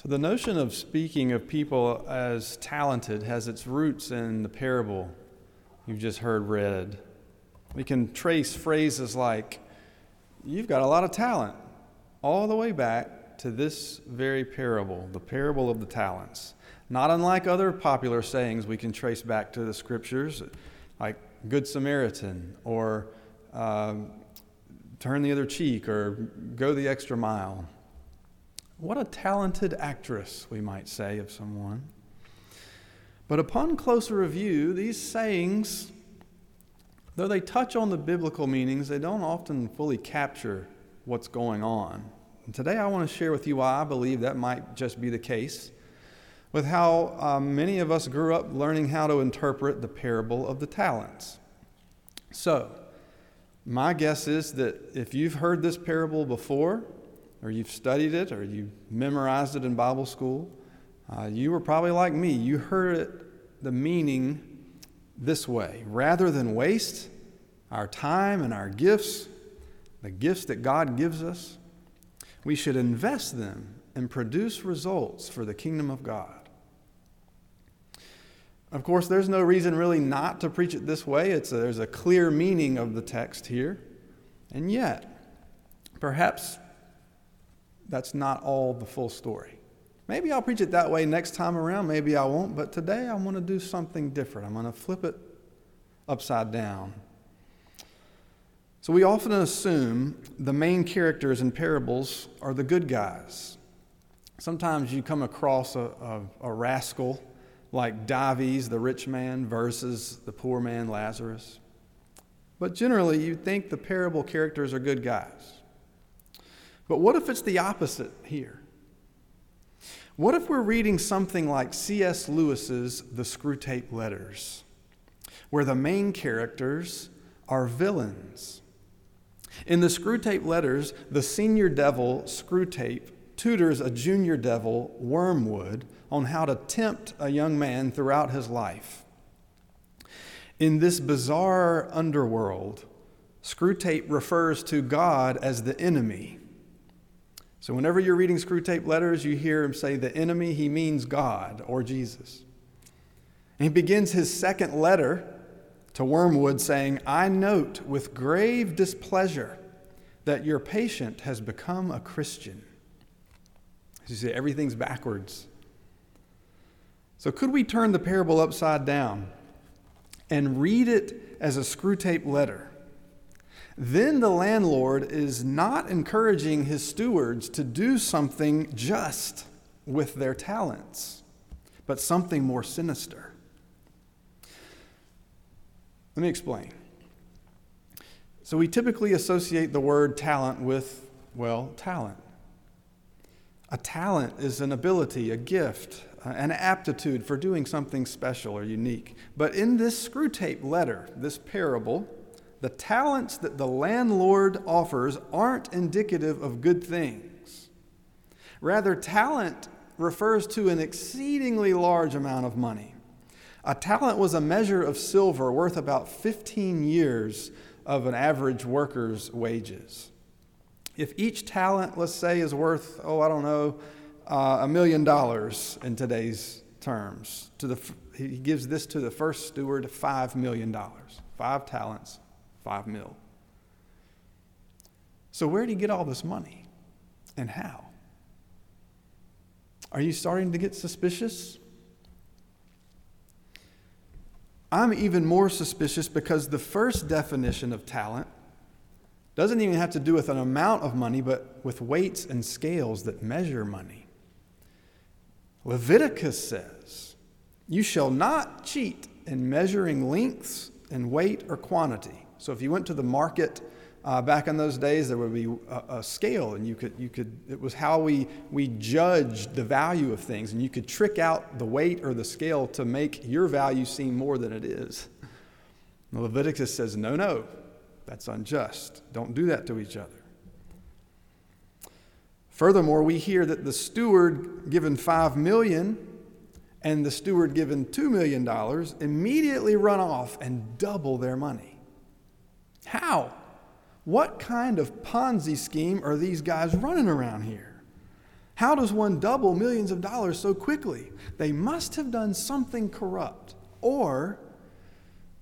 So, the notion of speaking of people as talented has its roots in the parable you've just heard read. We can trace phrases like, You've got a lot of talent, all the way back to this very parable, the parable of the talents. Not unlike other popular sayings we can trace back to the scriptures, like Good Samaritan or uh, turn the other cheek or go the extra mile. What a talented actress, we might say, of someone. But upon closer review, these sayings, though they touch on the biblical meanings, they don't often fully capture what's going on. And today I want to share with you why I believe that might just be the case, with how um, many of us grew up learning how to interpret the parable of the talents. So, my guess is that if you've heard this parable before, or you've studied it, or you memorized it in Bible school, uh, you were probably like me. You heard it, the meaning this way rather than waste our time and our gifts, the gifts that God gives us, we should invest them and produce results for the kingdom of God. Of course, there's no reason really not to preach it this way. It's a, there's a clear meaning of the text here. And yet, perhaps that's not all the full story. Maybe I'll preach it that way next time around, maybe I won't, but today I want to do something different. I'm going to flip it upside down. So we often assume the main characters in parables are the good guys. Sometimes you come across a, a, a rascal like Dives, the rich man, versus the poor man, Lazarus. But generally, you think the parable characters are good guys. But what if it's the opposite here? What if we're reading something like C.S. Lewis's The Screwtape Letters, where the main characters are villains? In the Screwtape Letters, the senior devil, Screwtape, tutors a junior devil, Wormwood, on how to tempt a young man throughout his life. In this bizarre underworld, Screwtape refers to God as the enemy so, whenever you're reading Screwtape letters, you hear him say the enemy, he means God or Jesus. And he begins his second letter to Wormwood saying, I note with grave displeasure that your patient has become a Christian. As you see, everything's backwards. So, could we turn the parable upside down and read it as a Screwtape letter? Then the landlord is not encouraging his stewards to do something just with their talents, but something more sinister. Let me explain. So, we typically associate the word talent with, well, talent. A talent is an ability, a gift, an aptitude for doing something special or unique. But in this Screwtape letter, this parable, the talents that the landlord offers aren't indicative of good things. Rather, talent refers to an exceedingly large amount of money. A talent was a measure of silver worth about 15 years of an average worker's wages. If each talent, let's say, is worth, oh, I don't know, uh, a million dollars in today's terms, to the, he gives this to the first steward $5 million. Five talents, five mil. So, where did he get all this money and how? Are you starting to get suspicious? I'm even more suspicious because the first definition of talent doesn't even have to do with an amount of money, but with weights and scales that measure money. Leviticus says, You shall not cheat in measuring lengths and weight or quantity. So if you went to the market uh, back in those days, there would be a, a, scale, and you could, you could, it was how we, we judged the value of things, and you could trick out the weight or the scale to make your value seem more than it is. Leviticus says, no, no, that's unjust. Don't do that to each other. Furthermore, we hear that the steward given five million and the steward given $2 million immediately run off and double their money. How? What kind of Ponzi scheme are these guys running around here? How does one double millions of dollars so quickly? They must have done something corrupt, or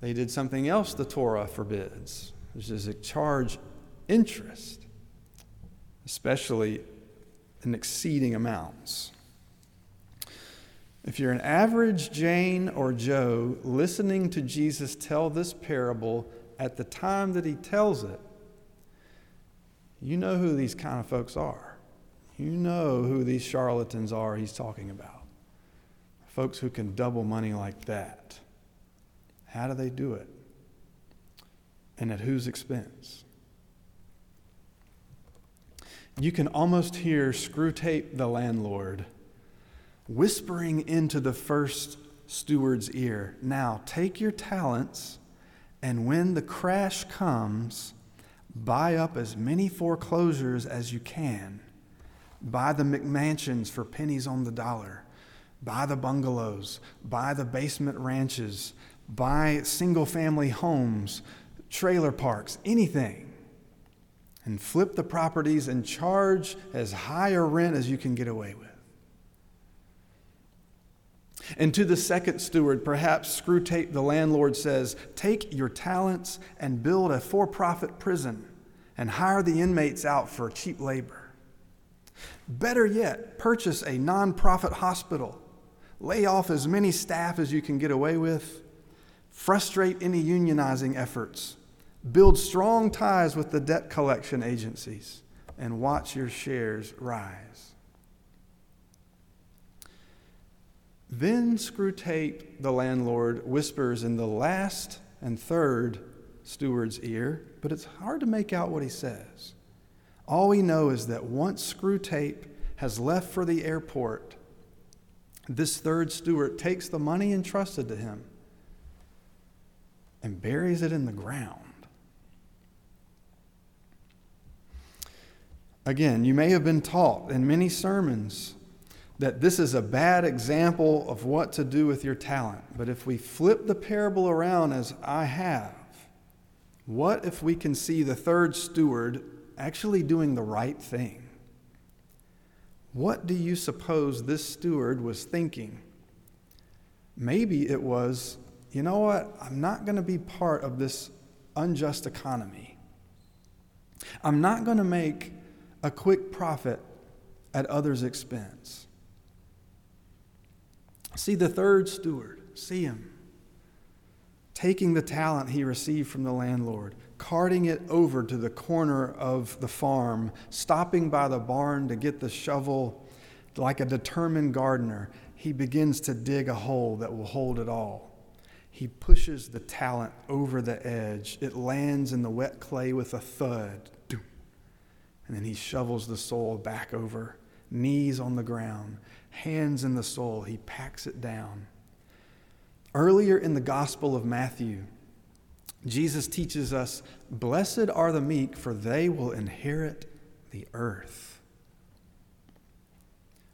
they did something else the Torah forbids, which is to charge interest, especially in exceeding amounts. If you're an average Jane or Joe listening to Jesus tell this parable at the time that he tells it, you know who these kind of folks are. You know who these charlatans are he's talking about. Folks who can double money like that. How do they do it? And at whose expense? You can almost hear Screwtape the landlord whispering into the first steward's ear Now take your talents, and when the crash comes, buy up as many foreclosures as you can. Buy the McMansions for pennies on the dollar. Buy the bungalows. Buy the basement ranches. Buy single family homes, trailer parks, anything. And flip the properties and charge as high a rent as you can get away with. And to the second steward, perhaps Screwtape the landlord says, Take your talents and build a for profit prison and hire the inmates out for cheap labor. Better yet, purchase a nonprofit hospital, lay off as many staff as you can get away with, frustrate any unionizing efforts, build strong ties with the debt collection agencies, and watch your shares rise. Then Screwtape, the landlord, whispers in the last and third steward's ear, but it's hard to make out what he says. All we know is that once Screwtape has left for the airport, this third steward takes the money entrusted to him and buries it in the ground. Again, you may have been taught in many sermons that this is a bad example of what to do with your talent. But if we flip the parable around as I have, what if we can see the third steward actually doing the right thing? What do you suppose this steward was thinking? Maybe it was, you know what? I'm not going to be part of this unjust economy. I'm not going to make a quick profit at others' expense. See the third steward, see him taking the talent he received from the landlord, carting it over to the corner of the farm, stopping by the barn to get the shovel. Like a determined gardener, he begins to dig a hole that will hold it all. He pushes the talent over the edge. It lands in the wet clay with a thud. And then he shovels the soil back over, knees on the ground hands in the soil, he packs it down. Earlier in the Gospel of Matthew, Jesus teaches us, Blessed are the meek, for they will inherit the earth.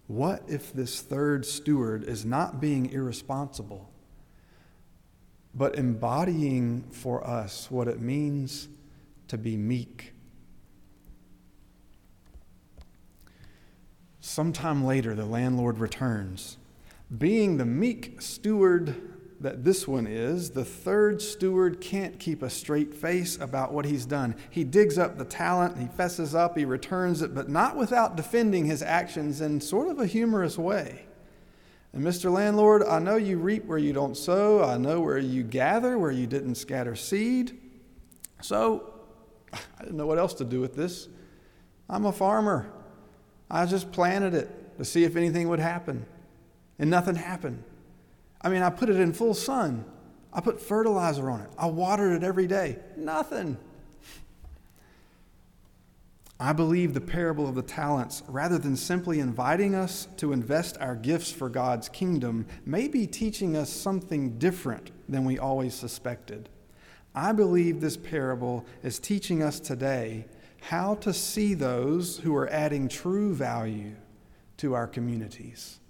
What if this third steward is not being irresponsible, but embodying for us what it means to be meek? Sometime later, the landlord returns. Being the meek steward that this one is, the third steward can't keep a straight face about what he's done. He digs up the talent, he fesses up, he returns it, but not without defending his actions in sort of a humorous way. And Mr. Landlord, I know you reap where you don't sow, I know where you gather where you didn't scatter seed. So I didn't know what else to do with this. I'm a farmer. I just planted it to see if anything would happen, and nothing happened. I mean, I put it in full sun. I put fertilizer on it. I watered it every day. Nothing. I believe the parable of the talents, rather than simply inviting us to invest our gifts for God's kingdom, may be teaching us something different than we always suspected. I believe this parable is teaching us today how to see those who are adding true value to our communities.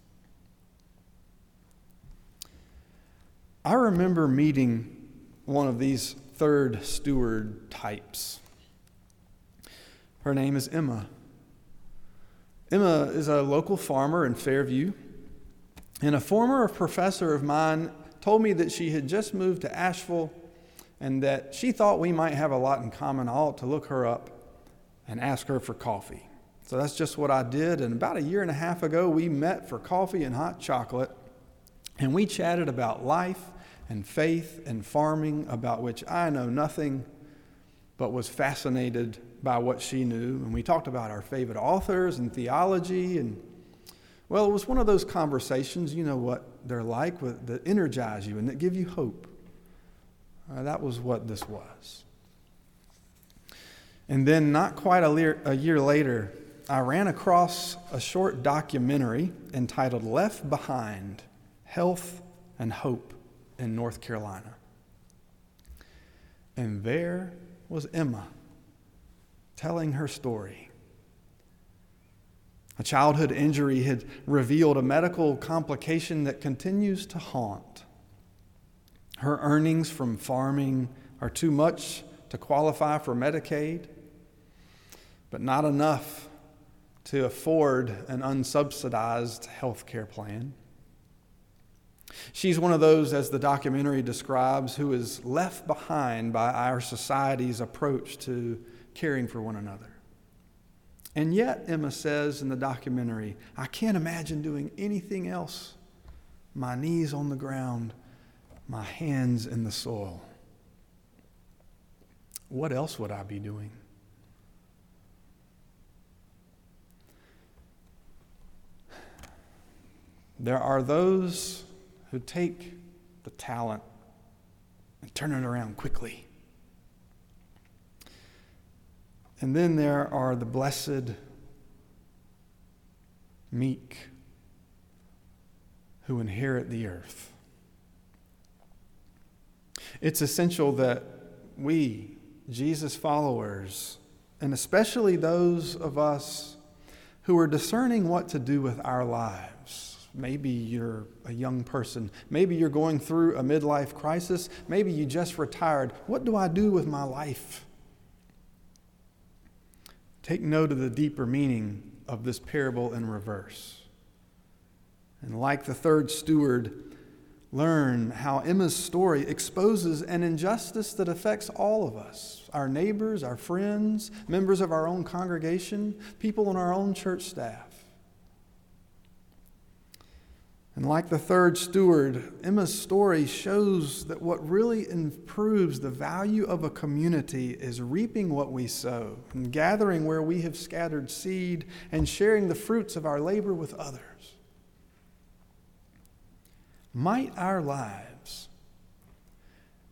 I remember meeting one of these third steward types. Her name is Emma. Emma is a local farmer in Fairview, and a former professor of mine told me that she had just moved to Asheville and that she thought we might have a lot in common. I ought to look her up and ask her for coffee. So that's just what I did. And about a year and a half ago, we met for coffee and hot chocolate, and we chatted about life and faith and farming, about which I know nothing, but was fascinated by what she knew. And we talked about our favorite authors and theology. And, well, it was one of those conversations, you know what they're like, that energize you and that give you hope. Uh, that was what this was. And then, not quite a, a year later, I ran across a short documentary entitled Left Behind Health and Hope in North Carolina. And there was Emma telling her story. A childhood injury had revealed a medical complication that continues to haunt. Her earnings from farming are too much to qualify for Medicaid, but not enough to afford an unsubsidized health care plan. She's one of those, as the documentary describes, who is left behind by our society's approach to caring for one another. And yet, Emma says in the documentary, I can't imagine doing anything else. My knees on the ground, my hands in the soil. What else would I be doing? There are those who take the talent and turn it around quickly. And then there are the blessed, meek, who inherit the earth. It's essential that we, Jesus followers, and especially those of us who are discerning what to do with our lives. Maybe you're a young person. Maybe you're going through a midlife crisis. Maybe you just retired. What do I do with my life? Take note of the deeper meaning of this parable in reverse. And like the third steward, learn how Emma's story exposes an injustice that affects all of us our neighbors, our friends, members of our own congregation, people on our own church staff. And like the third steward, Emma's story shows that what really improves the value of a community is reaping what we sow, and gathering where we have scattered seed, and sharing the fruits of our labor with others. Might our lives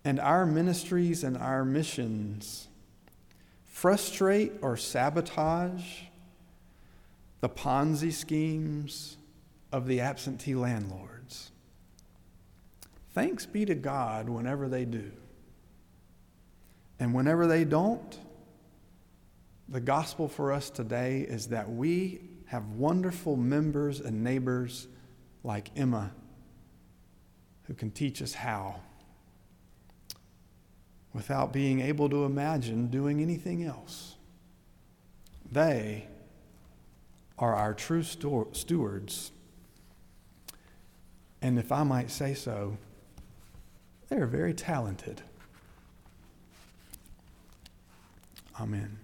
and our ministries and our missions frustrate or sabotage the Ponzi schemes of the absentee landlords. Thanks be to God whenever they do. And whenever they don't, the gospel for us today is that we have wonderful members and neighbors like Emma who can teach us how without being able to imagine doing anything else. They are our true stewards and if I might say so, they are very talented. Amen.